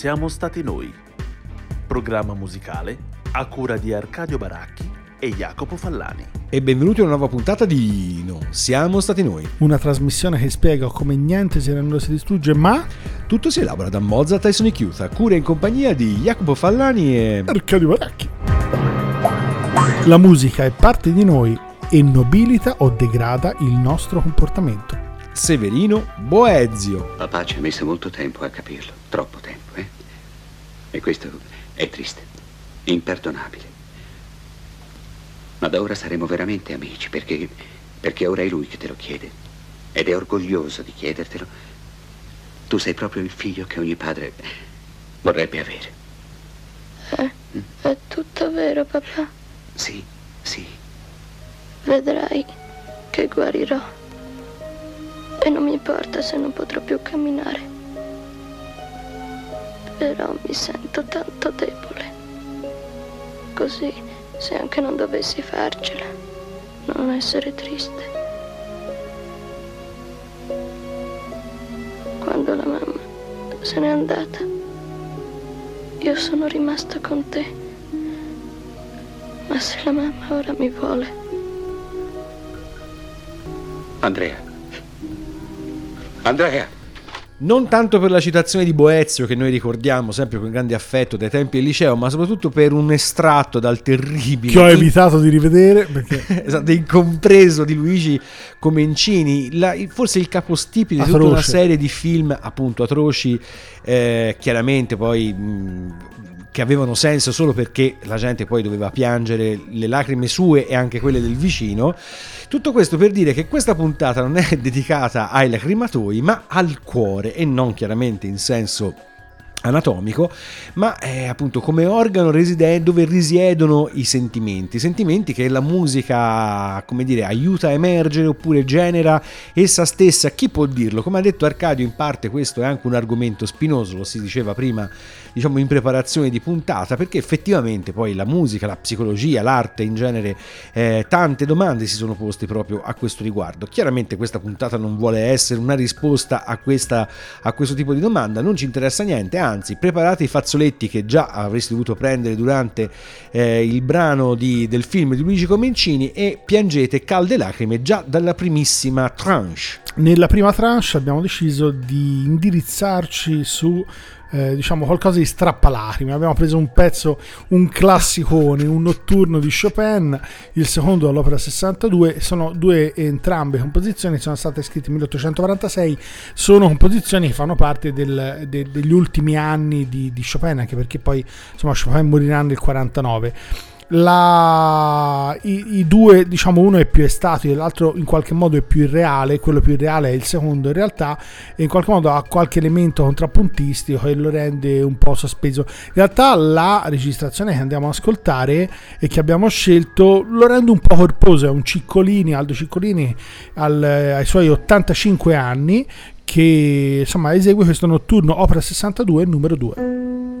siamo stati noi. Programma musicale a cura di Arcadio Baracchi e Jacopo Fallani. E benvenuti a una nuova puntata di Non siamo stati noi. Una trasmissione che spiega come niente si rende si distrugge, ma Tutto si elabora da Mozart e Sonic Youth, a cura in compagnia di Jacopo Fallani e... Arcadio Baracchi. La musica è parte di noi e nobilita o degrada il nostro comportamento. Severino Boezio. Papà ci ha messo molto tempo a capirlo, troppo tempo? E questo è triste, imperdonabile. Ma da ora saremo veramente amici, perché, perché ora è lui che te lo chiede. Ed è orgoglioso di chiedertelo. Tu sei proprio il figlio che ogni padre vorrebbe avere. È tutto vero, papà. Sì, sì. Vedrai che guarirò. E non mi importa se non potrò più camminare. Però mi sento tanto debole. Così, se anche non dovessi farcela, non essere triste. Quando la mamma se n'è andata, io sono rimasta con te. Ma se la mamma ora mi vuole, Andrea. Andrea. Non tanto per la citazione di Boezio che noi ricordiamo sempre con grande affetto dai tempi del liceo, ma soprattutto per un estratto dal terribile... Che ho evitato di rivedere perché Esatto, incompreso di Luigi Comencini, la- forse il capostipite di tutta una serie di film appunto atroci, eh, chiaramente poi mh, che avevano senso solo perché la gente poi doveva piangere le lacrime sue e anche quelle del vicino. Tutto questo per dire che questa puntata non è dedicata ai lacrimatoi, ma al cuore e non chiaramente in senso anatomico, ma è appunto come organo residente dove risiedono i sentimenti, sentimenti che la musica, come dire, aiuta a emergere oppure genera essa stessa, chi può dirlo? Come ha detto Arcadio, in parte questo è anche un argomento spinoso, lo si diceva prima, diciamo in preparazione di puntata, perché effettivamente poi la musica, la psicologia, l'arte in genere, eh, tante domande si sono poste proprio a questo riguardo. Chiaramente questa puntata non vuole essere una risposta a, questa, a questo tipo di domanda, non ci interessa niente, anzi preparate i fazzoletti che già avreste dovuto prendere durante eh, il brano di- del film di Luigi Comencini e piangete calde lacrime già dalla primissima tranche. nella prima tranche abbiamo deciso di indirizzarci su eh, diciamo qualcosa di strappalacrime. Abbiamo preso un pezzo, un classicone, un notturno di Chopin, il secondo all'opera 62. Sono due entrambe composizioni, sono state scritte nel 1846. Sono composizioni che fanno parte del- de- degli ultimi anni di, di Chopin, anche perché poi insomma Chopin morirà nel 49 la- i, i due, diciamo, uno è più estatico e l'altro in qualche modo è più irreale. Quello più irreale è il secondo, in realtà, e in qualche modo ha qualche elemento contrappuntistico che lo rende un po' sospeso. In realtà, la registrazione che andiamo ad ascoltare e che abbiamo scelto lo rende un po' corposo. È un Ciccolini, Aldo Ciccolini, al- ai suoi 85 anni, che insomma esegue questo notturno opera 62 numero 2.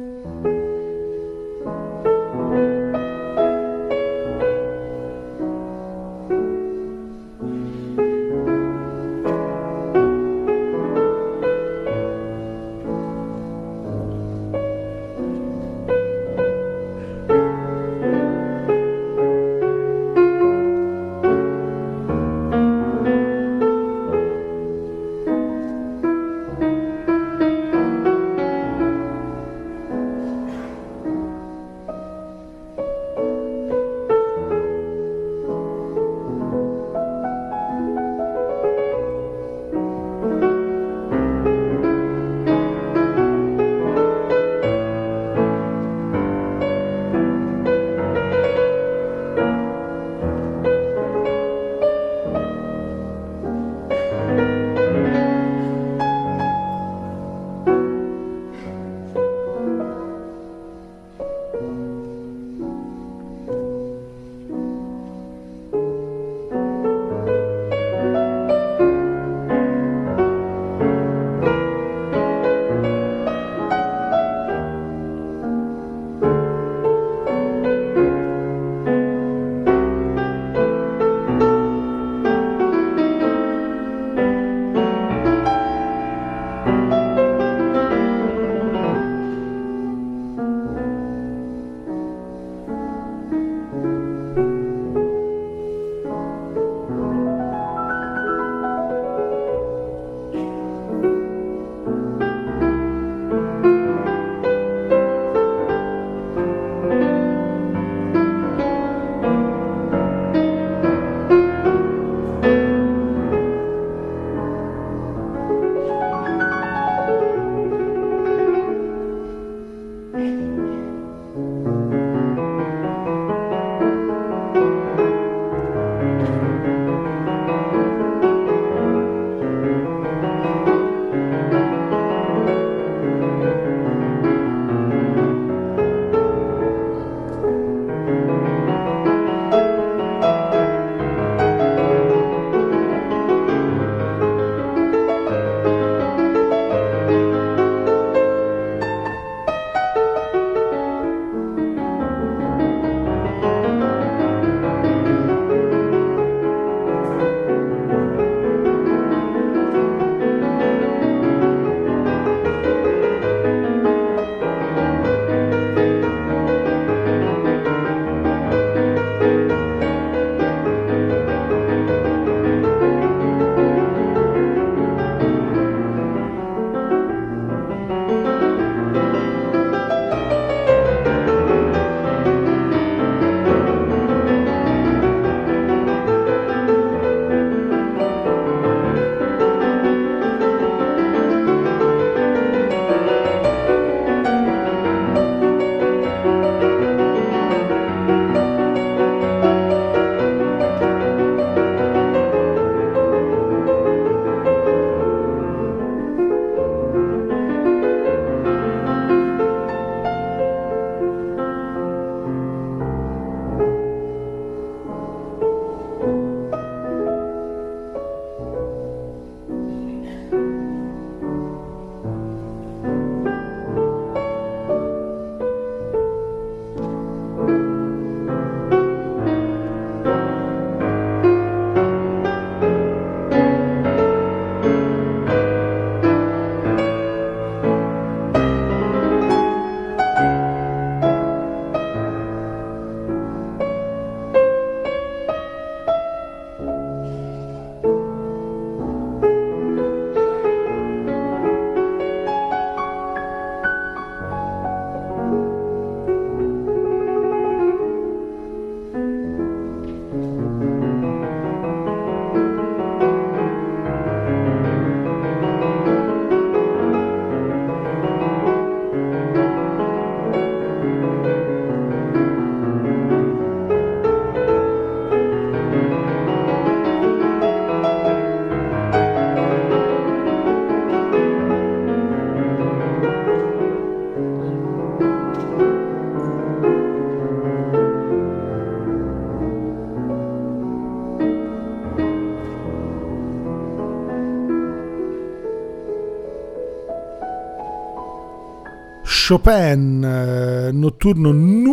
Chopin, eh, notturno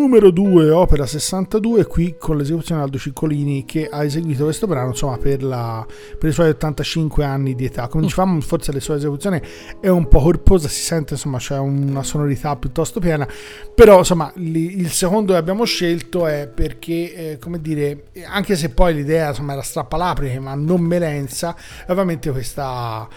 numero 2, opera 62, qui con l'esecuzione Aldo Ciccolini che ha eseguito questo brano insomma, per, la, per, i suoi 85 anni di età. Come dicevamo, forse la sua esecuzione è un po' corposa, si sente insomma c'è una sonorità piuttosto piena, però insomma li, il secondo che abbiamo scelto è perché, eh, come dire, anche se poi l'idea insomma era strappalapriche ma non melenza, ovviamente questa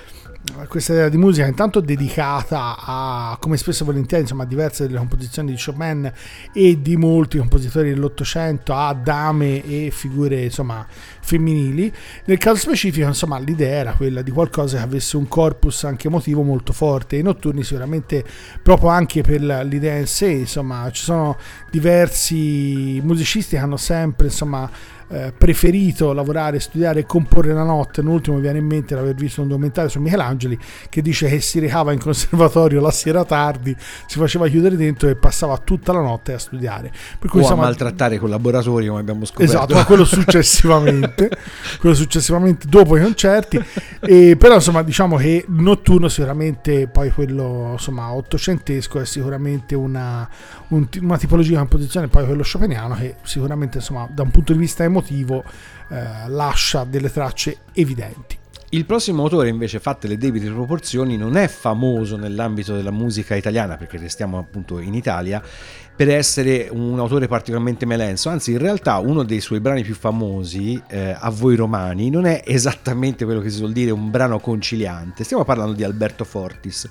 questa idea di musica intanto dedicata a, come spesso e volentieri, insomma, a diverse delle composizioni di Chopin e di molti compositori dell'Ottocento, a dame e figure, insomma, femminili. Nel caso specifico, insomma, l'idea era quella di qualcosa che avesse un corpus anche emotivo molto forte. I notturni sicuramente proprio anche per l'idea in sé, insomma, ci sono diversi musicisti che hanno sempre, insomma, eh, preferito lavorare, studiare e comporre la notte. L'ultimo mi viene in mente l'aver visto un documentario su Michelangeli che dice che si recava in conservatorio la sera tardi, si faceva chiudere dentro e passava tutta la notte a studiare. Per cui, o insomma, a maltrattare i collaboratori come abbiamo scoperto. Esatto, ma quello successivamente, quello successivamente dopo i concerti. E, però insomma diciamo che notturno sicuramente poi quello insomma ottocentesco è sicuramente una, un, una tipologia di composizione, poi quello chopiniano che sicuramente insomma da un punto di vista emotivo motivo eh, lascia delle tracce evidenti. Il prossimo autore invece fatte le debite proporzioni non è famoso nell'ambito della musica italiana perché restiamo appunto in Italia per essere un autore particolarmente melenso, anzi in realtà uno dei suoi brani più famosi, eh, A voi romani, non è esattamente quello che si suol dire un brano conciliante, stiamo parlando di Alberto Fortis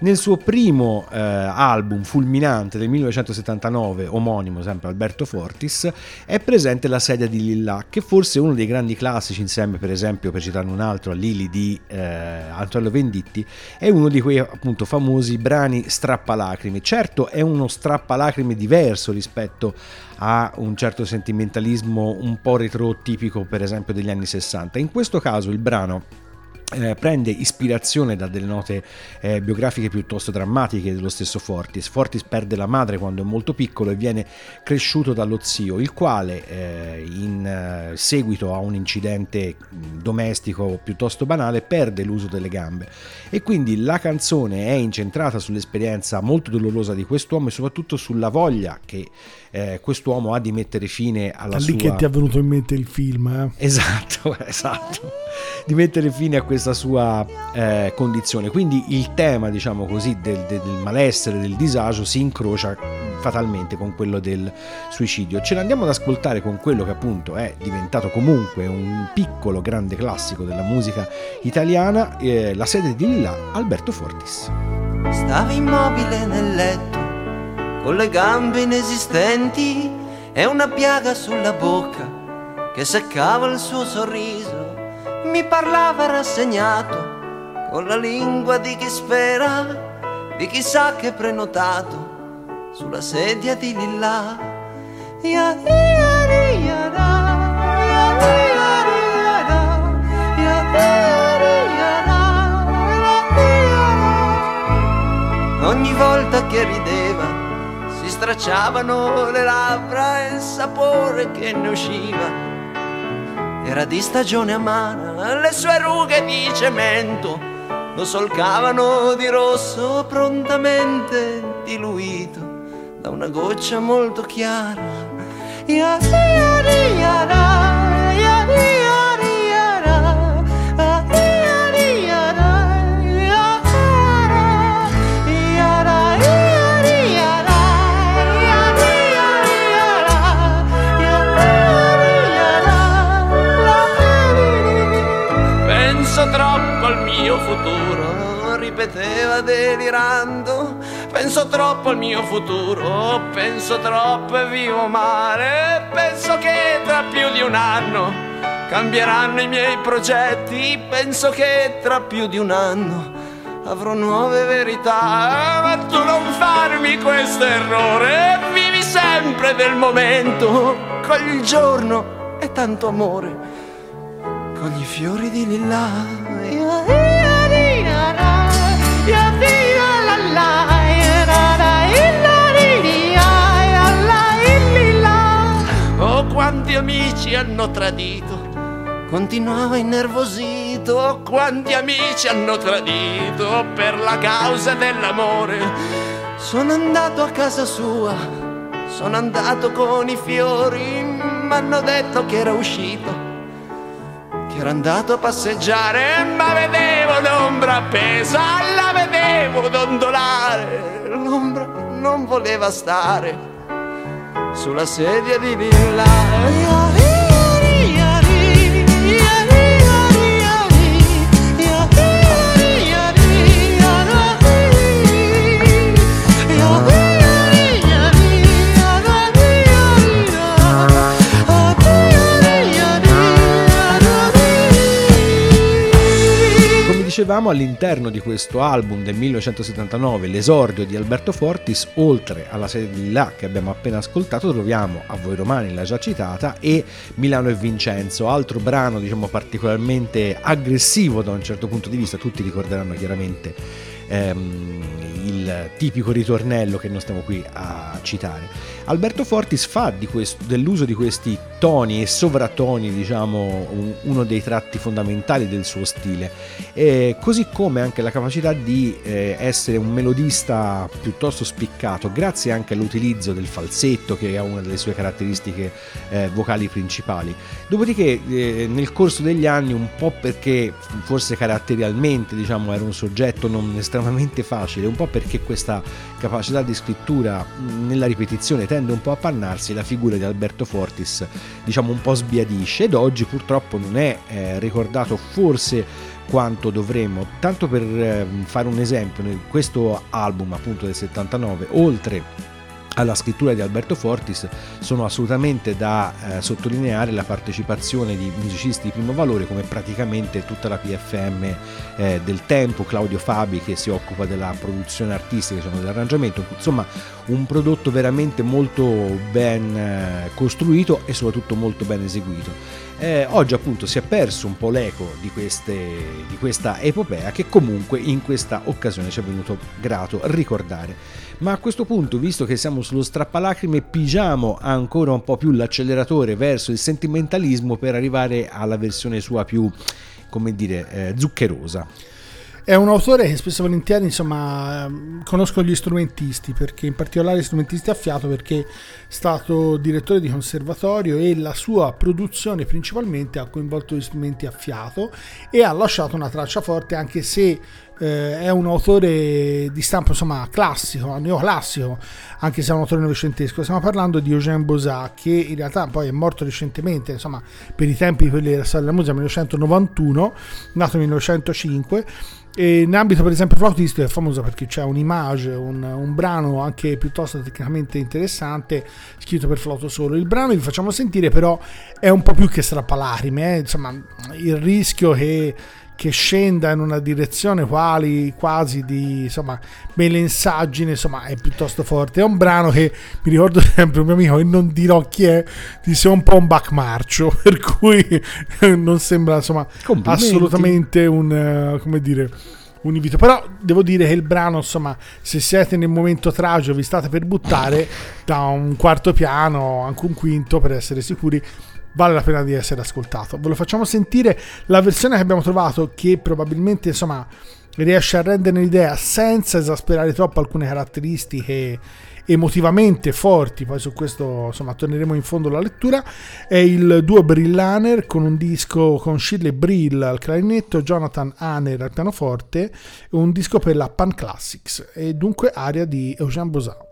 nel suo primo eh, album fulminante del 1979, omonimo sempre Alberto Fortis, è presente la sedia di Lilla, che forse è uno dei grandi classici, insieme per esempio, per citarne un altro, a Lili di eh, Antonio Venditti, è uno di quei appunto famosi brani strappalacrime. Certo è uno strappalacrime diverso rispetto a un certo sentimentalismo un po' retro tipico per esempio degli anni 60. In questo caso il brano eh, prende ispirazione da delle note eh, biografiche piuttosto drammatiche dello stesso Fortis. Fortis perde la madre quando è molto piccolo e viene cresciuto dallo zio, il quale eh, in eh, seguito a un incidente domestico piuttosto banale perde l'uso delle gambe e quindi la canzone è incentrata sull'esperienza molto dolorosa di quest'uomo e soprattutto sulla voglia che eh, quest'uomo ha di mettere fine alla da sua... lì che ti è venuto in mente il film. Eh? Esatto, esatto. di mettere fine a questa sua eh, condizione. Quindi il tema, diciamo così, del, del, malessere, del disagio si incrocia fatalmente con quello del suicidio. Ce l'andiamo ad ascoltare con quello che appunto è diventato comunque un piccolo grande classico della musica italiana, eh, la sede di Lilla, Alberto Fortis. Stava immobile nel letto con le gambe inesistenti e una piaga sulla bocca che seccava il suo sorriso. Mi parlava rassegnato con la lingua di chi spera, di chi sa che prenotato sulla sedia di Lilla. Ogni volta che rideva stracciavano le labbra e il sapore che ne usciva era di stagione amara, le sue rughe di cemento lo solcavano di rosso prontamente diluito da una goccia molto chiara. Yara, yara, futuro, ripeteva delirando. Penso troppo al mio futuro, penso troppo e vivo male. Penso che tra più di un anno cambieranno i miei progetti. Penso che tra più di un anno avrò nuove verità. Ma tu non farmi questo errore, vivi sempre del momento. Il giorno e tanto amore, con i fiori di lilla. Oh, quanti amici hanno tradito, continuava innervosito, quanti amici hanno tradito per la causa dell'amore. Sono andato a casa sua, sono andato con i fiori, mi hanno detto che era uscito, era andato a passeggiare, ma vedevo l'ombra appesa, la vedevo dondolare, l'ombra non voleva stare sulla sedia di villa. Dicevamo all'interno di questo album del 1979, l'esordio di Alberto Fortis, oltre alla serie di là che abbiamo appena ascoltato, troviamo A voi romani, la già citata, e Milano e Vincenzo, altro brano diciamo particolarmente aggressivo da un certo punto di vista, tutti ricorderanno chiaramente ehm, il tipico ritornello che non stiamo qui a citare. Alberto Fortis fa di questo, dell'uso di questi toni e sovratoni, diciamo, un- uno dei tratti fondamentali del suo stile, e così come anche la capacità di eh, essere un melodista piuttosto spiccato, grazie anche all'utilizzo del falsetto, che è una delle sue caratteristiche eh, vocali principali. Dopodiché, eh, nel corso degli anni, un po' perché forse caratterialmente, diciamo, era un soggetto non estremamente facile, un po' perché questa capacità di scrittura nella ripetizione tende un po' a pannarsi, la figura di Alberto Fortis diciamo un po' sbiadisce ed oggi purtroppo non è eh, ricordato forse quanto dovremmo. Tanto per eh, fare un esempio, questo album appunto del 79, oltre alla scrittura di Alberto Fortis sono assolutamente da eh, sottolineare la partecipazione di musicisti di primo valore come praticamente tutta la PFM eh, del tempo, Claudio Fabi che si occupa della produzione artistica, diciamo, dell'arrangiamento, insomma un prodotto veramente molto ben eh, costruito e soprattutto molto ben eseguito. Eh, oggi appunto si è perso un po' l'eco di, queste, di questa epopea che comunque in questa occasione ci è venuto grato ricordare. Ma a questo punto, visto che siamo sullo strappalacrime, pigiamo ancora un po' più l'acceleratore verso il sentimentalismo per arrivare alla versione sua più, come dire, eh, zuccherosa. È un autore che spesso e volentieri, insomma, conosco gli strumentisti, perché in particolare gli strumentisti a fiato, perché è stato direttore di conservatorio e la sua produzione principalmente ha coinvolto gli strumenti a fiato e ha lasciato una traccia forte, anche se eh, è un autore di stampo insomma classico, neoclassico, anche se è un autore novecentesco. Stiamo parlando di Eugène Bozat, che in realtà poi è morto recentemente, insomma, per i tempi quelli della storia della musica, 1991, nato nel 1905. E in ambito per esempio flautistico è famoso perché c'è un'image, un, un brano anche piuttosto tecnicamente interessante scritto per flauto solo. Il brano vi facciamo sentire però è un po' più che strappalacrime, eh? insomma il rischio che che scenda in una direzione quali, quasi di insomma melensaggine insomma è piuttosto forte è un brano che mi ricordo sempre un mio amico e non dirò chi è disse un po' un backmarcio per cui non sembra insomma assolutamente un eh, come dire un invito però devo dire che il brano insomma se siete nel momento tragico vi state per buttare da un quarto piano anche un quinto per essere sicuri vale la pena di essere ascoltato. Ve lo facciamo sentire la versione che abbiamo trovato che probabilmente insomma riesce a rendere un'idea senza esasperare troppo alcune caratteristiche emotivamente forti, poi su questo insomma torneremo in fondo alla lettura, è il duo Brillaner con un disco con Shirley Brill al clarinetto, Jonathan Haner al pianoforte, un disco per la Pan Classics. E dunque aria di Eugène Bozat.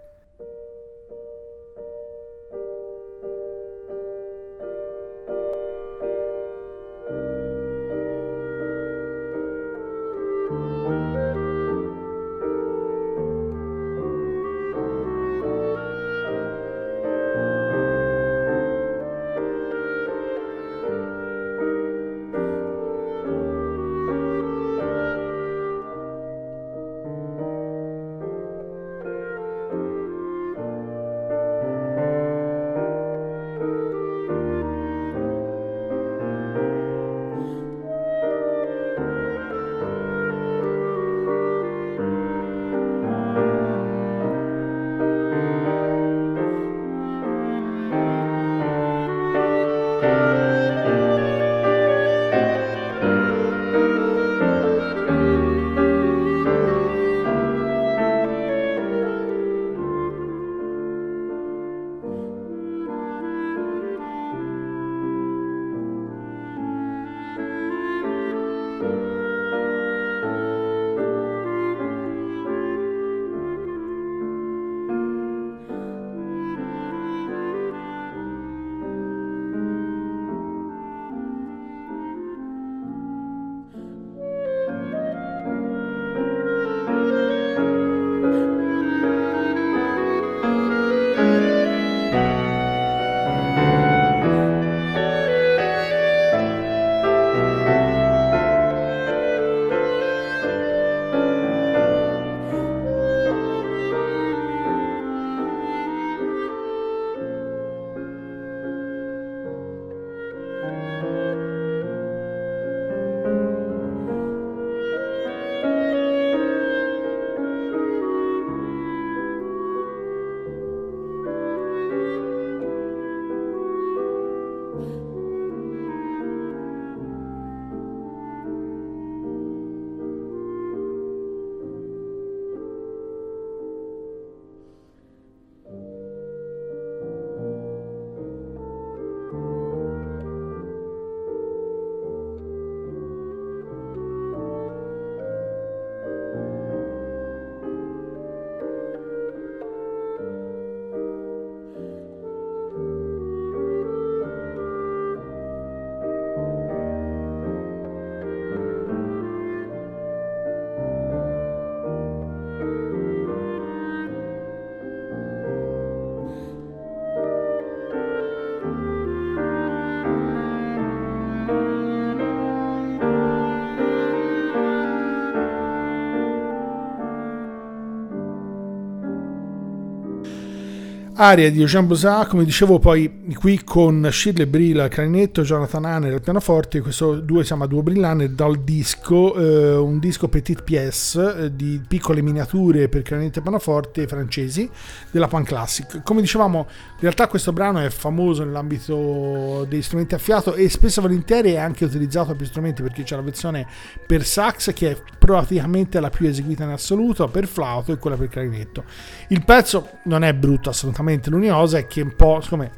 Aria di Eugène Bossart, come dicevo poi qui con Shirley Brill al clarinetto, Jonathan Hanner al pianoforte, questo due si chiama Duo Brillanne dal disco, eh, un disco Petite Pièce eh, di piccole miniature per clarinetto e pianoforte francesi della Pan Classic. Come dicevamo, in realtà questo brano è famoso nell'ambito degli strumenti a fiato e spesso volentieri è anche utilizzato per strumenti perché c'è la versione per sax che è praticamente la più eseguita in assoluto, per flauto e quella per clarinetto. Il pezzo non è brutto assolutamente l'unica cosa è che un po' siccome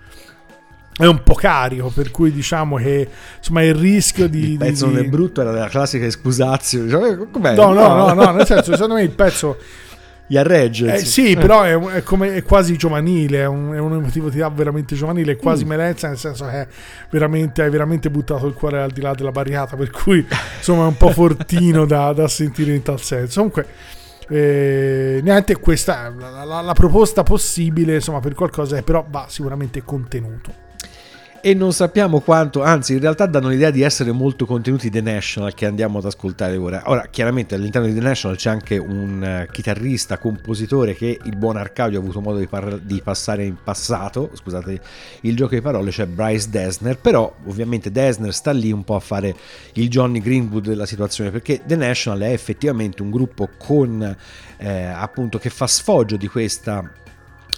è un po' carico, per cui diciamo che insomma il rischio di. Il pezzo di, non è brutto, era della classica escusazio. Cioè, com'è? No, no, no, no, nel senso, secondo me il pezzo. Gli arregge. Eh, sì, però è, è, come, è, quasi giovanile, è, un, è un'emotività veramente giovanile, è quasi mm. melezza, nel senso che veramente, hai veramente buttato il cuore al di là della barricata, per cui insomma è un po' fortino da, da sentire in tal senso. Comunque eh, niente, questa la, la, la, proposta possibile, insomma, per qualcosa, però va sicuramente contenuto e non sappiamo quanto, anzi in realtà danno l'idea di essere molto contenuti The National che andiamo ad ascoltare ora. Ora, chiaramente all'interno di The National c'è anche un uh, chitarrista, compositore che il buon Arcadio ha avuto modo di, par- di, passare in passato, scusate il gioco di parole, c'è Bryce Desner, però ovviamente Desner sta lì un po' a fare il Johnny Greenwood della situazione perché The National è effettivamente un gruppo con eh, appunto che fa sfoggio di questa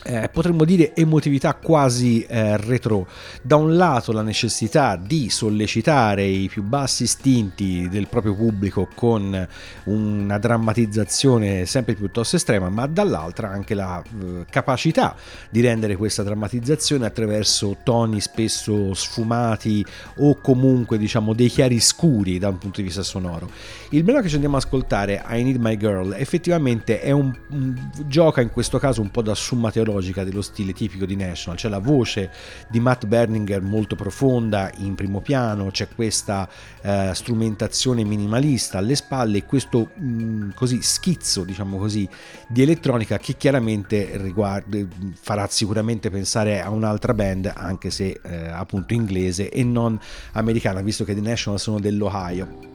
eh, potremmo dire emotività quasi eh, retro. Da un lato la necessità di sollecitare i più bassi istinti del proprio pubblico con una drammatizzazione sempre piuttosto estrema, ma dall'altra anche la eh, capacità di rendere questa drammatizzazione attraverso toni spesso sfumati o comunque diciamo dei chiaroscuri da un punto di vista sonoro. Il brano che ci andiamo ad ascoltare, I Need My Girl, effettivamente è un, un gioca in questo caso un po' da summa teologica logica dello stile tipico di National, c'è la voce di Matt Berninger molto profonda in primo piano, c'è questa eh, strumentazione minimalista alle spalle e questo mh, mm, così schizzo, diciamo così, di elettronica che chiaramente riguarda, farà sicuramente pensare a un'altra band, anche se eh, appunto inglese e non americana, visto che The National sono dell'Ohio.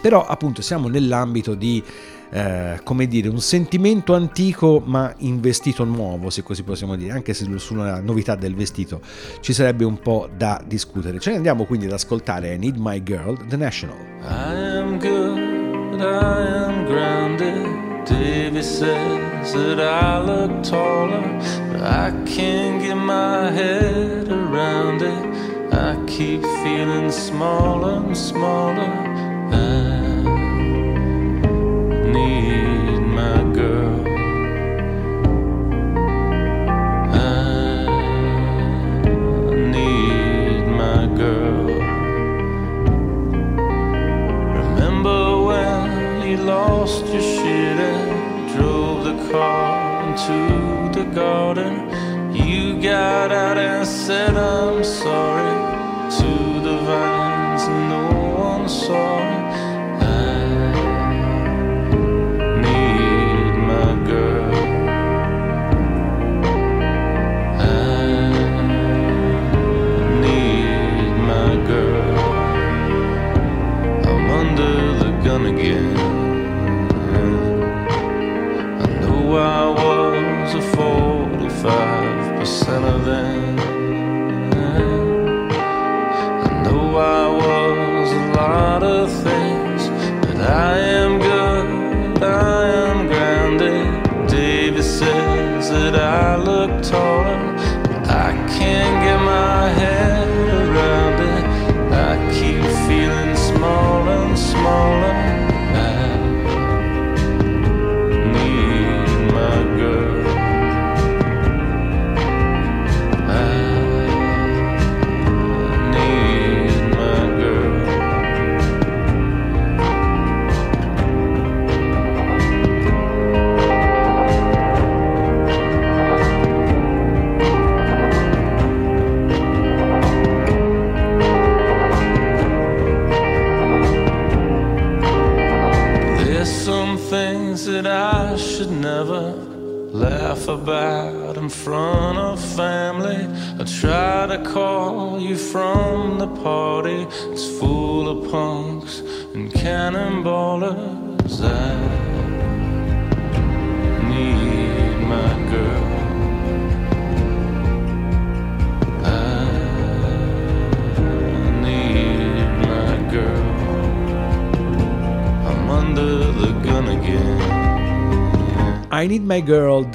Però appunto siamo nell'ambito di eh, come dire, un sentimento antico ma in vestito nuovo, se così possiamo dire, anche se sulla novità del vestito ci sarebbe un po' da discutere. Ce ne andiamo quindi ad ascoltare Need My Girl, The National. I am good, I am grounded. Davy says that I look taller, but I can't get my head around it. I keep feeling smaller and smaller. I need my girl. I need my girl. Remember when you lost your shit and drove the car into the garden? You got out and said, I'm sorry to the vines,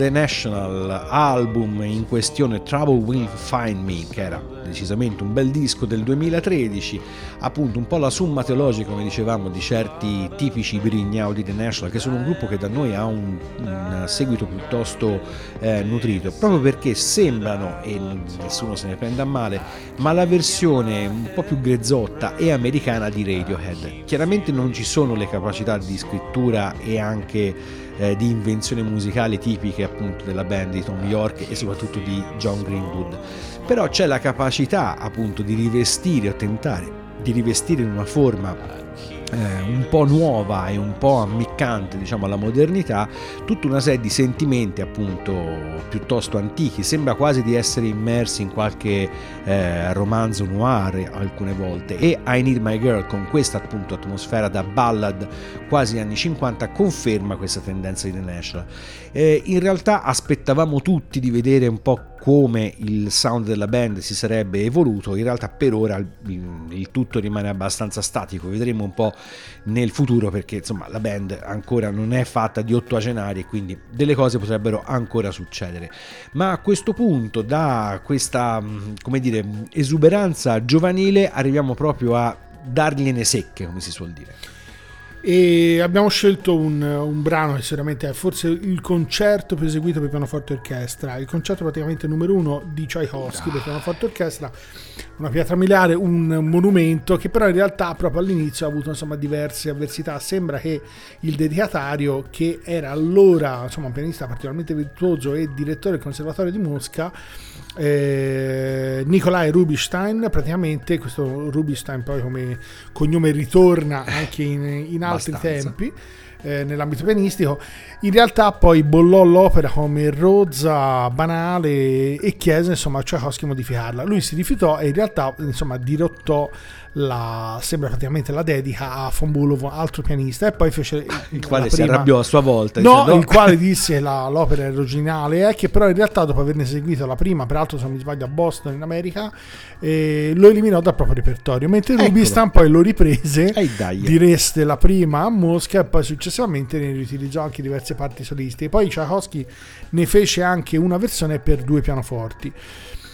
The National, album in questione Trouble Will Find Me, che era decisamente un bel disco del 2013, appunto un po' la summa teologica, come dicevamo, di certi tipici Brignau di The National, che sono un gruppo che da noi ha un, un seguito piuttosto eh, nutrito, proprio perché sembrano, e nessuno se ne prenda male, ma la versione un po' più grezzotta e americana di Radiohead. Chiaramente non ci sono le capacità di scrittura e anche eh, di invenzioni musicali tipiche appunto della band di Tom York e soprattutto di John Greenwood. Però c'è la capacità appunto di rivestire o tentare di rivestire in una forma eh, un po' nuova e un po' ammiccante diciamo alla modernità tutta una serie di sentimenti appunto piuttosto antichi. Sembra quasi di essere immersi in qualche eh, romanzo noir alcune volte. E I Need My Girl con questa appunto atmosfera da ballad quasi anni 50 conferma questa tendenza di The National. Eh, in realtà aspettavamo tutti di vedere un po' come il sound della band si sarebbe evoluto, in realtà per ora il, tutto rimane abbastanza statico, vedremo un po' nel futuro perché insomma la band ancora non è fatta di ottoacenari e quindi delle cose potrebbero ancora succedere. Ma a questo punto da questa come dire esuberanza giovanile arriviamo proprio a dargliene secche, come si suol dire e abbiamo scelto un, un, brano che sicuramente è forse il concerto più eseguito per pianoforte orchestra. Il concerto praticamente numero uno di Tchaikovsky per pianoforte orchestra una pietra miliare, un monumento che però in realtà proprio all'inizio ha avuto insomma, diverse avversità sembra che il dedicatario che era allora insomma, un pianista particolarmente virtuoso e direttore del conservatorio di Mosca eh, Nikolai Rubinstein praticamente questo Rubinstein poi come cognome ritorna anche in, in altri Bastanza. tempi eh, nell'ambito pianistico in realtà poi bollò l'opera come rozza, banale e chiese insomma a Tchaikovsky modificarla. Lui si rifiutò e in realtà insomma dirottò la, sembra praticamente la dedica a von Bulov, altro pianista, e poi fece il quale si arrabbiò a sua volta. No, dicendo... il quale disse la, l'opera originale è che però in realtà dopo averne eseguito la prima, peraltro se non mi sbaglio a Boston in America, eh, lo eliminò dal proprio repertorio, mentre Eccolo. Rubinstein poi lo riprese, direste la prima a Mosca e poi successivamente ne riutilizzò anche diverse parti solistiche. Poi Tchaikovsky ne fece anche una versione per due pianoforti.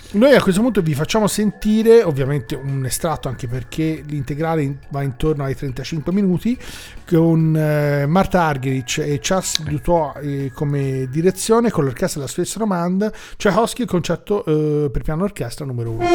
Noi a questo punto vi facciamo sentire ovviamente un estratto anche perché l'integrale va intorno ai 35 minuti con eh, Marta Argerich e Charles Dutoit eh, come direzione con l'orchestra della Swiss Romand Tchaikovsky il concerto eh, per piano orchestra numero 1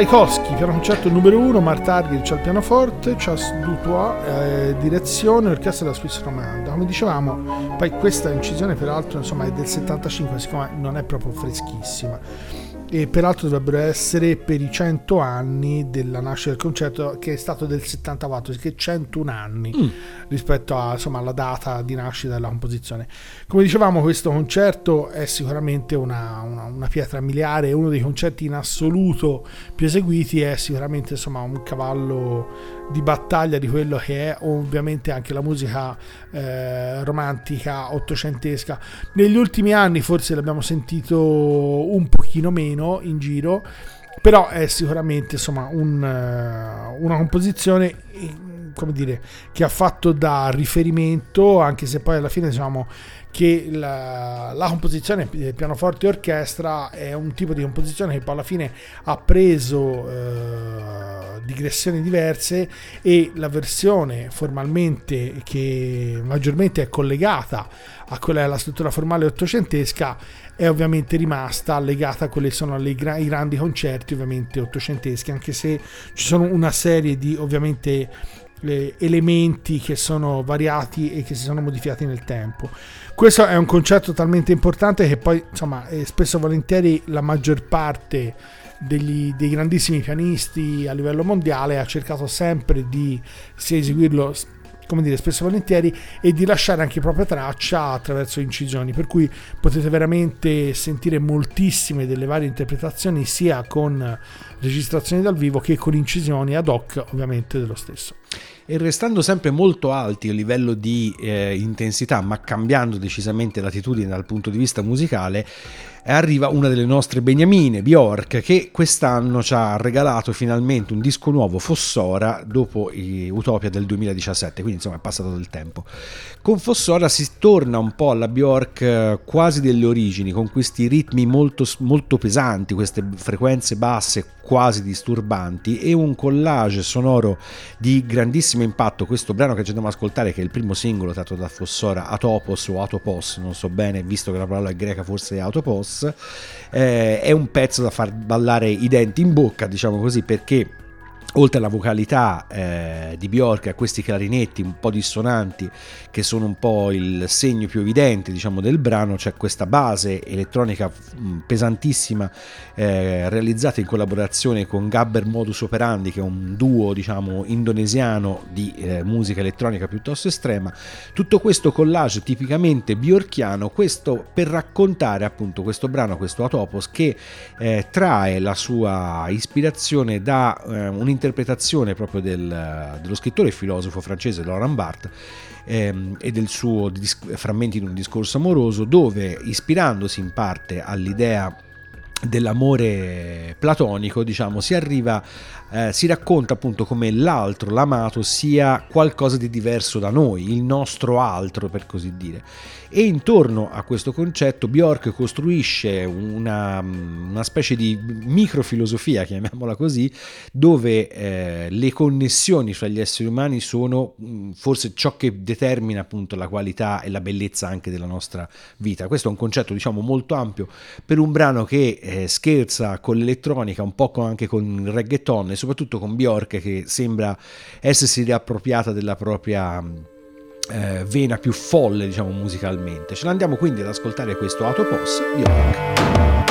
Tchaikovsky, piano concerto numero 1, Mark Argerich al pianoforte, Charles Dutois, eh, direzione, orchestra della Swiss Romanda. Come dicevamo, poi questa incisione peraltro insomma, è del 75, siccome non è proprio freschissima e peraltro dovrebbero essere per i 100 anni della nascita del concerto che è stato del 74 che 101 anni mm. rispetto a, insomma, alla data di nascita della composizione come dicevamo questo concerto è sicuramente una, una, una pietra miliare uno dei concerti in assoluto più eseguiti è sicuramente insomma, un cavallo di battaglia di quello che è ovviamente anche la musica eh, romantica ottocentesca. Negli ultimi anni forse l'abbiamo sentito un pochino meno in giro, però è sicuramente insomma un, uh, una composizione come dire, che ha fatto da riferimento, anche se poi alla fine diciamo che la, la, composizione pianoforte e orchestra è un tipo di composizione che poi alla fine ha preso eh, digressioni diverse e la versione formalmente che maggiormente è collegata a quella della struttura formale ottocentesca è ovviamente rimasta legata a quelli che sono i grandi concerti ovviamente ottocenteschi anche se ci sono una serie di ovviamente elementi che sono variati e che si sono modificati nel tempo. Questo è un concetto talmente importante che poi, insomma, spesso e volentieri la maggior parte degli, dei grandissimi pianisti a livello mondiale ha cercato sempre di sia eseguirlo come dire, spesso e volentieri e di lasciare anche propria traccia attraverso incisioni, per cui potete veramente sentire moltissime delle varie interpretazioni sia con registrazioni dal vivo che con incisioni ad hoc ovviamente dello stesso. E restando sempre molto alti a livello di eh, intensità, ma cambiando decisamente l'attitudine dal punto di vista musicale, arriva una delle nostre beniamine, Bjork, che quest'anno ci ha regalato finalmente un disco nuovo, Fossora, dopo Utopia del 2017, quindi insomma è passato del tempo. Con Fossora si torna un po' alla Bjork eh, quasi delle origini, con questi ritmi molto, molto pesanti, queste frequenze basse quasi disturbanti e un collage sonoro di grandissimo impatto. Questo brano che ci andiamo ad ascoltare, che è il primo singolo tratto da Fossora, Atopos o Atopos, non so bene, visto che la parola è greca forse è Atopos, eh, è un pezzo da far ballare i denti in bocca, diciamo così, perché oltre alla vocalità eh, di Bjork a questi clarinetti un po' dissonanti che sono un po' il segno più evidente diciamo, del brano c'è questa base elettronica mm, pesantissima eh, realizzata in collaborazione con Gabber Modus Operandi che è un duo diciamo, indonesiano di eh, musica elettronica piuttosto estrema. Tutto questo collage tipicamente bjorkiano questo per raccontare appunto questo brano questo Atopos che eh, trae la sua ispirazione da eh, un un'interpretazione proprio del, dello scrittore e filosofo francese Laurent Barthes ehm, e del suo dis- frammenti di un discorso amoroso dove ispirandosi in parte all'idea dell'amore platonico, diciamo, si arriva, eh, si racconta appunto come l'altro, l'amato, sia qualcosa di diverso da noi, il nostro altro per così dire e intorno a questo concetto Bjork costruisce una, una specie di microfilosofia, chiamiamola così, dove eh, le connessioni fra gli esseri umani sono forse ciò che determina appunto la qualità e la bellezza anche della nostra vita. Questo è un concetto diciamo molto ampio per un brano che eh, scherza con l'elettronica, un po' anche con il reggaeton e soprattutto con Bjork che sembra essersi riappropriata della propria eh, vena più folle, diciamo, musicalmente. Ce l'andiamo quindi ad ascoltare questo Autopos di Rock.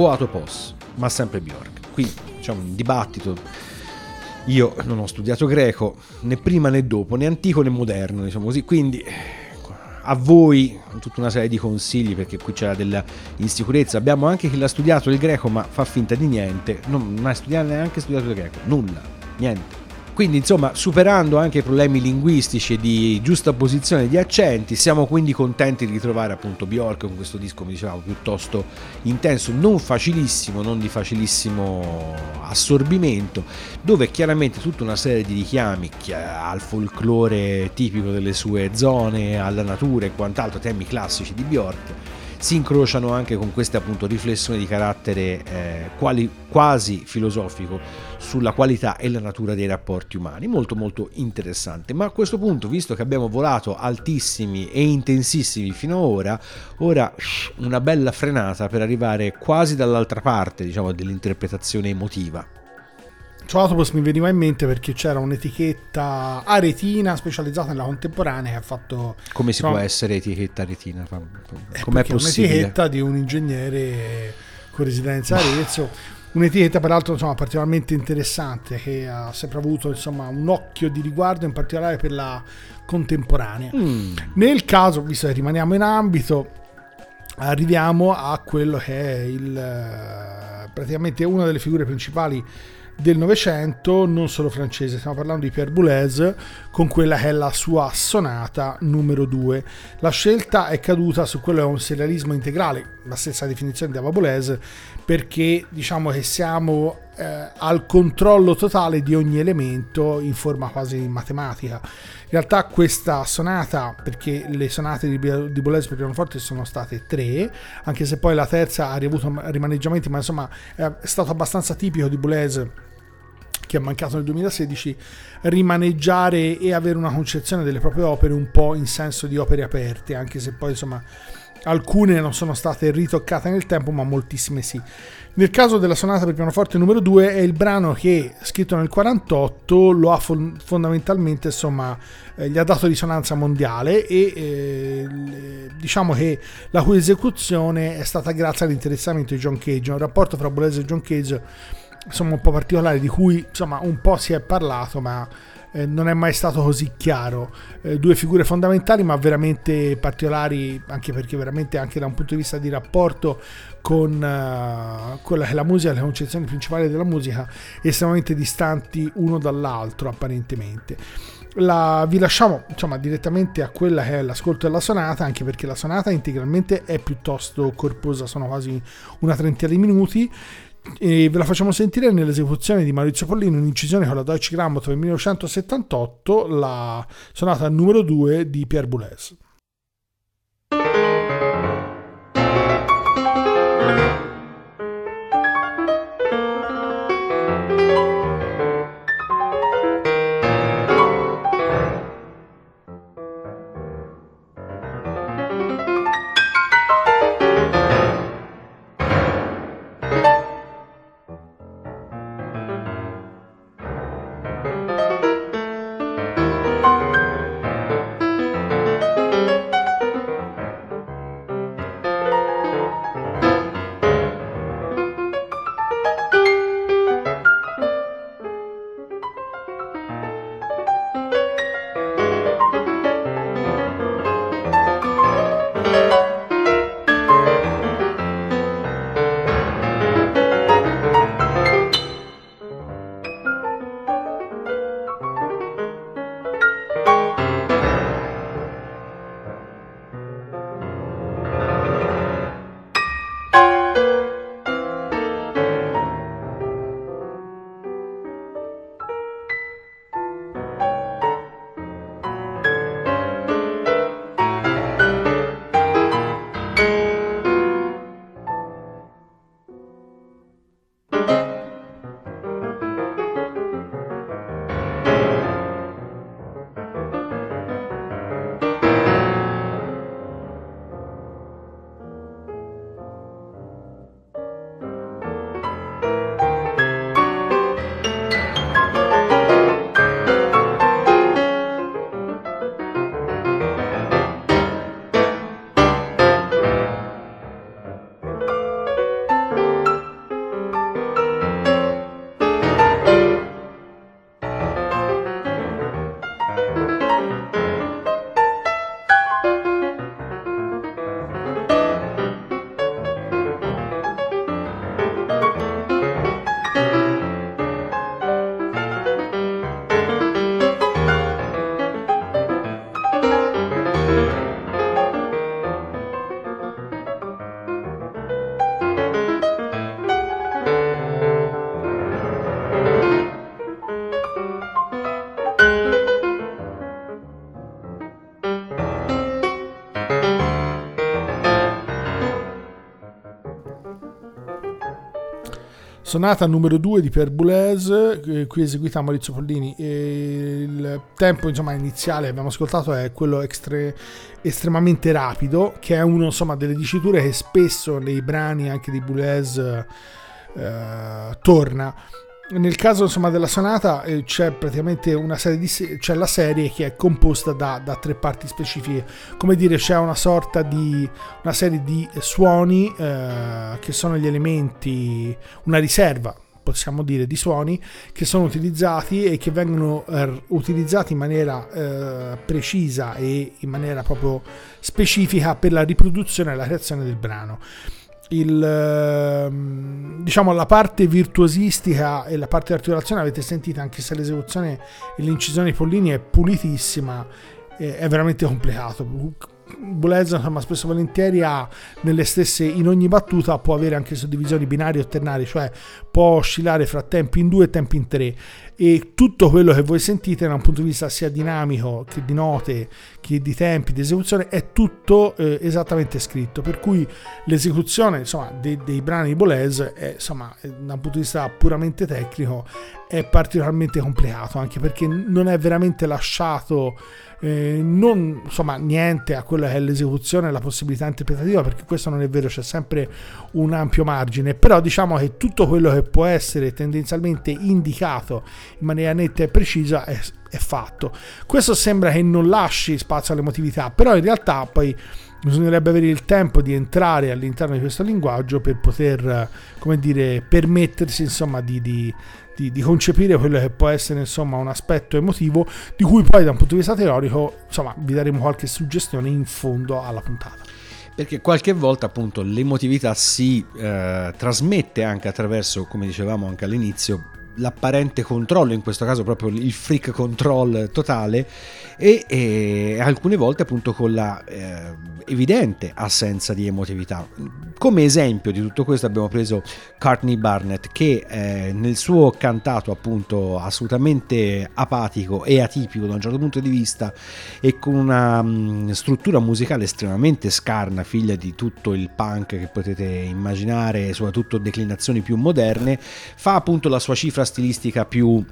O Atopos, ma sempre Bjork. Qui c'è un dibattito. Io non ho studiato greco né prima né dopo, né antico né moderno, diciamo così, quindi a voi tutta una serie di consigli perché qui c'era della insicurezza. Abbiamo anche chi l'ha studiato il greco ma fa finta di niente, non, non ha studiato neanche studiato il greco, nulla, niente. Quindi insomma superando anche i problemi linguistici di giusta posizione di accenti siamo quindi contenti di ritrovare appunto Bjork con questo disco come dicevamo piuttosto intenso, non facilissimo, non di facilissimo assorbimento dove chiaramente tutta una serie di richiami al folklore tipico delle sue zone, alla natura e quant'altro, temi classici di Bjork si incrociano anche con queste appunto riflessioni di carattere eh, quali, quasi filosofico sulla qualità e la natura dei rapporti umani, molto molto interessante. Ma a questo punto, visto che abbiamo volato altissimi e intensissimi fino ad ora, ora una bella frenata per arrivare quasi dall'altra parte, diciamo, dell'interpretazione emotiva. Autobus mi veniva in mente perché c'era un'etichetta a retina specializzata nella contemporanea che ha fatto... Come si no, può essere etichetta a retina? Com'è possibile? Un'etichetta di un ingegnere con residenza a Arezzo. Un'etichetta peraltro insomma, particolarmente interessante che ha sempre avuto insomma, un occhio di riguardo in particolare per la contemporanea. Mm. Nel caso, visto che rimaniamo in ambito, arriviamo a quello che è il, praticamente una delle figure principali del Novecento, non solo francese, stiamo parlando di Pierre Boulez con quella che è la sua sonata numero 2. La scelta è caduta su quello che è un serialismo integrale, la stessa definizione di Ava Boulez, perché diciamo che siamo eh, al controllo totale di ogni elemento in forma quasi matematica. In realtà questa sonata, perché le sonate di, di Boulez per pianoforte sono state tre, anche se poi la terza ha riavuto rimaneggiamenti, ma insomma è stato abbastanza tipico di Boulez che è mancato nel 2016, rimaneggiare e avere una concezione delle proprie opere un po' in senso di opere aperte, anche se poi insomma alcune non sono state ritoccate nel tempo, ma moltissime sì. Nel caso della sonata per pianoforte numero 2 è il brano che scritto nel 48 lo ha fondamentalmente insomma eh, gli ha dato risonanza mondiale e eh, diciamo che la cui esecuzione è stata grazie all'interessamento di John Cage, un rapporto fra Boulez e John Cage insomma un po' particolare di cui insomma un po' si è parlato ma eh, non è mai stato così chiaro. Eh, due figure fondamentali ma veramente particolari anche perché veramente anche da un punto di vista di rapporto con uh, quella che è la musica le concezioni principali della musica estremamente distanti uno dall'altro apparentemente. La, vi lasciamo insomma direttamente a quella che è l'ascolto della sonata anche perché la sonata integralmente è piuttosto corposa sono quasi una trentina di minuti e ve la facciamo sentire nell'esecuzione di Maurizio Pollino, un'incisione con la Deutsche Grammophon del 1978, la sonata numero 2 di Pierre Boulez. Sonata numero 2 di Per Boulez, eh, qui eseguita a Maurizio Pollini. E il tempo insomma, iniziale abbiamo ascoltato è quello extre- estremamente rapido, che è una delle diciture che spesso nei brani anche di Boulez eh, torna nel caso insomma, della sonata eh, c'è praticamente una serie di c'è la serie che è composta da, da, tre parti specifiche. Come dire c'è una sorta di una serie di suoni eh, che sono gli elementi una riserva possiamo dire di suoni che sono utilizzati e che vengono eh, utilizzati in maniera eh, precisa e in maniera proprio specifica per la riproduzione e la creazione del brano il, ehm, diciamo, la parte virtuosistica e la parte di articolazione avete sentito anche se l'esecuzione e l'incisione di Pollini è pulitissima è veramente complicato. Boulez insomma spesso e volentieri ha nelle stesse in ogni battuta può avere anche suddivisioni binarie o ternari cioè può oscillare fra tempi in due e tempi in tre e tutto quello che voi sentite da un punto di vista sia dinamico che di note che di tempi di esecuzione è tutto eh, esattamente scritto. Per cui l'esecuzione insomma, dei, dei brani di Boulez è, insomma, da un punto di vista puramente tecnico è particolarmente complicato anche perché non è veramente lasciato eh, non insomma niente a quella che è l'esecuzione la possibilità interpretativa perché questo non è vero c'è sempre un ampio margine. Però diciamo che tutto quello che può essere tendenzialmente indicato in maniera netta e precisa è, è fatto. Questo sembra che non lasci spazio all'emotività però in realtà poi bisognerebbe avere il tempo di entrare all'interno di questo linguaggio per poter come dire permettersi insomma di, di di, di, concepire quello che può essere insomma un aspetto emotivo di cui poi da un punto di vista teorico insomma vi daremo qualche suggestione in fondo alla puntata. Perché qualche volta appunto l'emotività si eh, trasmette anche attraverso come dicevamo anche all'inizio l'apparente controllo, in questo caso proprio il freak control totale e, e alcune volte appunto con la eh, evidente assenza di emotività. Come esempio di tutto questo abbiamo preso Courtney Barnett che eh, nel suo cantato appunto assolutamente apatico e atipico da un certo punto di vista e con una mh, mm, struttura musicale estremamente scarna, figlia di tutto il punk che potete immaginare, soprattutto declinazioni più moderne, fa appunto la sua cifra stilistica più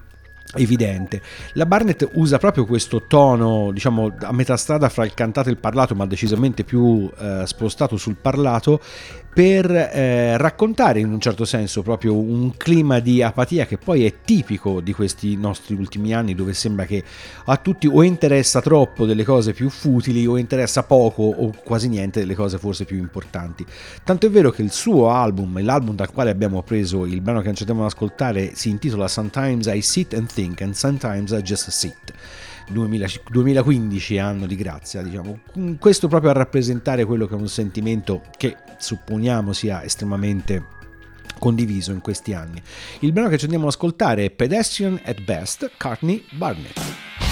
evidente. La Barnett usa proprio questo tono, diciamo, a metà strada fra il cantato e il parlato, ma decisamente più eh, spostato sul parlato, per eh, raccontare in un certo senso proprio un clima di apatia che poi è tipico di questi nostri ultimi anni dove sembra che a tutti o interessa troppo delle cose più futili o interessa poco o quasi niente delle cose forse più importanti. Tanto è vero che il suo album, l'album dal quale abbiamo preso il brano che ci andiamo ad ascoltare, si intitola Sometimes I Sit and Think and Sometimes I Just Sit 2015 anno di grazia, diciamo. Questo proprio a rappresentare quello che è un sentimento che supponiamo sia estremamente condiviso in questi anni. Il brano che ci andiamo ad ascoltare è Pedestrian at Best, Courtney Barnett.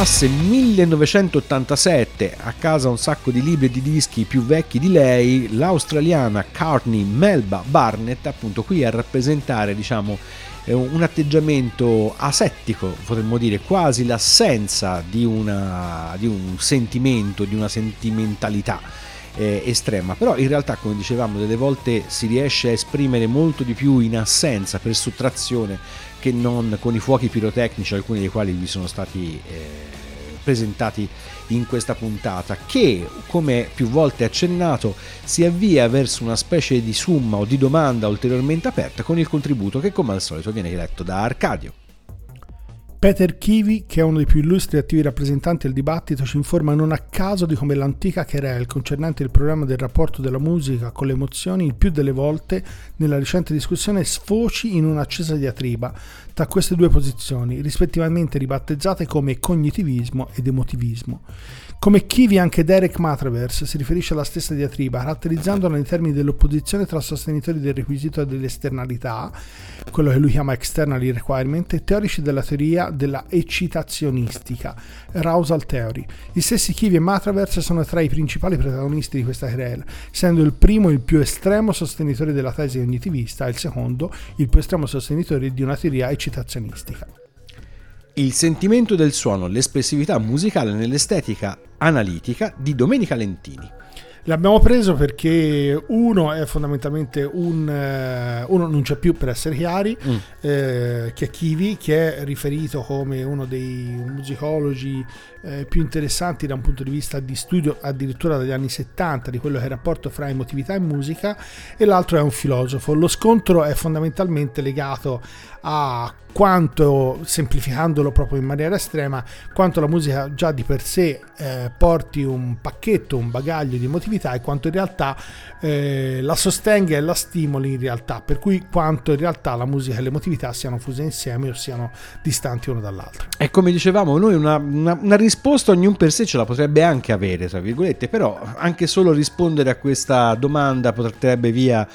Classe 1987, a casa un sacco di libri e di dischi più vecchi di lei, l'australiana Courtney Melba Barnett, appunto qui a rappresentare, diciamo, eh, un atteggiamento asettico, potremmo dire, quasi l'assenza di, una, di un sentimento, di una sentimentalità eh, estrema, però in realtà come dicevamo delle volte si riesce a esprimere molto di più in assenza per sottrazione che non con i fuochi pirotecnici, alcuni dei quali vi sono stati eh, presentati in questa puntata, che come più volte accennato si avvia verso una specie di summa o di domanda ulteriormente aperta con il contributo che come al solito viene letto da Arcadio. Peter Kivi, che è uno dei più illustri e attivi rappresentanti del dibattito, ci informa non a caso di come l'antica querel concernente il problema del rapporto della musica con le emozioni il più delle volte nella recente discussione sfoci in un'accesa diatriba tra queste due posizioni, rispettivamente ribattezzate come cognitivismo ed emotivismo. Come Kivi anche Derek Matravers si riferisce alla stessa diatriba, caratterizzandola nei termini dell'opposizione tra sostenitori del requisito dell'esternalità, quello che lui chiama externally requirement, e teorici della teoria della eccitazionistica, arousal theory. Gli stessi Kivi e Matravers sono tra i principali protagonisti di questa querela, essendo il primo il più estremo sostenitore della tesi cognitivista e il secondo il più estremo sostenitore di una teoria eccitazionistica. Il sentimento del suono, l'espressività musicale nell'estetica analitica di Domenica Lentini. L'abbiamo preso perché uno è fondamentalmente un... eh, uno non c'è più per essere chiari, Mm. eh, che è Kivi, che è riferito come uno dei musicologi eh, più interessanti da un punto di vista di studio addirittura dagli anni 70 di quello che è il rapporto fra emotività e musica e l'altro è un filosofo. Lo scontro è fondamentalmente legato a quanto, semplificandolo proprio in maniera estrema, quanto la musica già di per sé eh, porti un pacchetto, un bagaglio di emotività e quanto in realtà eh, la sostenga e la stimoli in realtà, per cui quanto in realtà la musica e l'emotività siano fuse insieme o siano distanti uno dall'altro. E come dicevamo, noi una, una- una risposta ognuno per sé ce la potrebbe anche avere, tra virgolette, però anche solo rispondere a questa domanda porterebbe via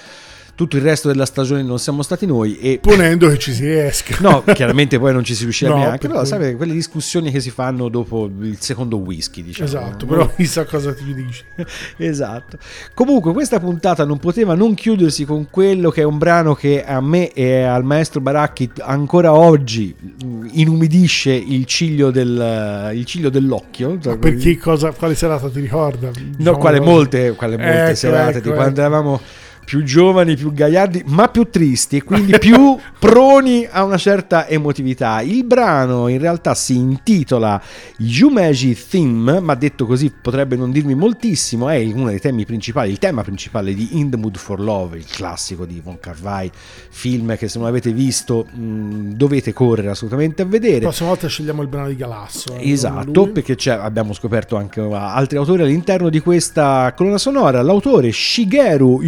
tutto il resto della stagione non siamo stati noi e Ponendo che ci si riesca. No, chiaramente poi non ci si riuscirà No, neanche, per però cui- sai, quelle discussioni che si fanno dopo il secondo whisky, diciamo. Esatto, però chissà cosa ti dici. esatto. Comunque, questa puntata non poteva non chiudersi con quello che è un brano che a me e al maestro Baracchi ancora oggi mh, inumidisce il ciglio, del, il ciglio dell'occhio. Ma per chi cosa, quale serata ti ricorda? No, Diciamo quale così. molte, quale molte Ecco, serate ecco, di quando ecco. eravamo più giovani, più gagliardi, ma più tristi e quindi più proni a una certa emotività. Il brano in realtà si intitola Yumeji Theme, ma detto così potrebbe non dirmi moltissimo, è uno dei temi principali, il tema principale di In the Mood for Love, il classico di Von Carvai, film che se non avete visto mh, dovete correre assolutamente a La vedere. prossima volta scegliamo il brano di Galasso. eh, Esatto, perché abbiamo scoperto anche altri autori all'interno di questa colonna sonora. L'autore Shigeru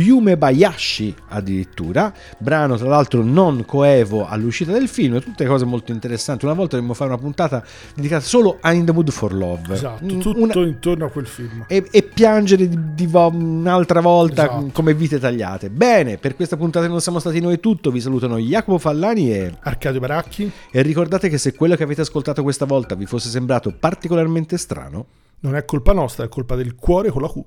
Yumebayashi, addirittura, brano tra l'altro non coevo all'uscita del film, tutte cose molto interessanti. Una volta dovremmo fare una puntata dedicata solo a In the Mood for Love. Esatto, Mm, tutto una- intorno a quel film. e, e piangere di, di vo- un'altra volta Esatto. come vite tagliate. Bene, per questa puntata non siamo stati noi è tutto. Vi salutano Jacopo Fallani e Arcadio Baracchi e ricordate che se quello che avete ascoltato questa volta vi fosse sembrato particolarmente strano, non è colpa nostra, è colpa del cuore con la Q.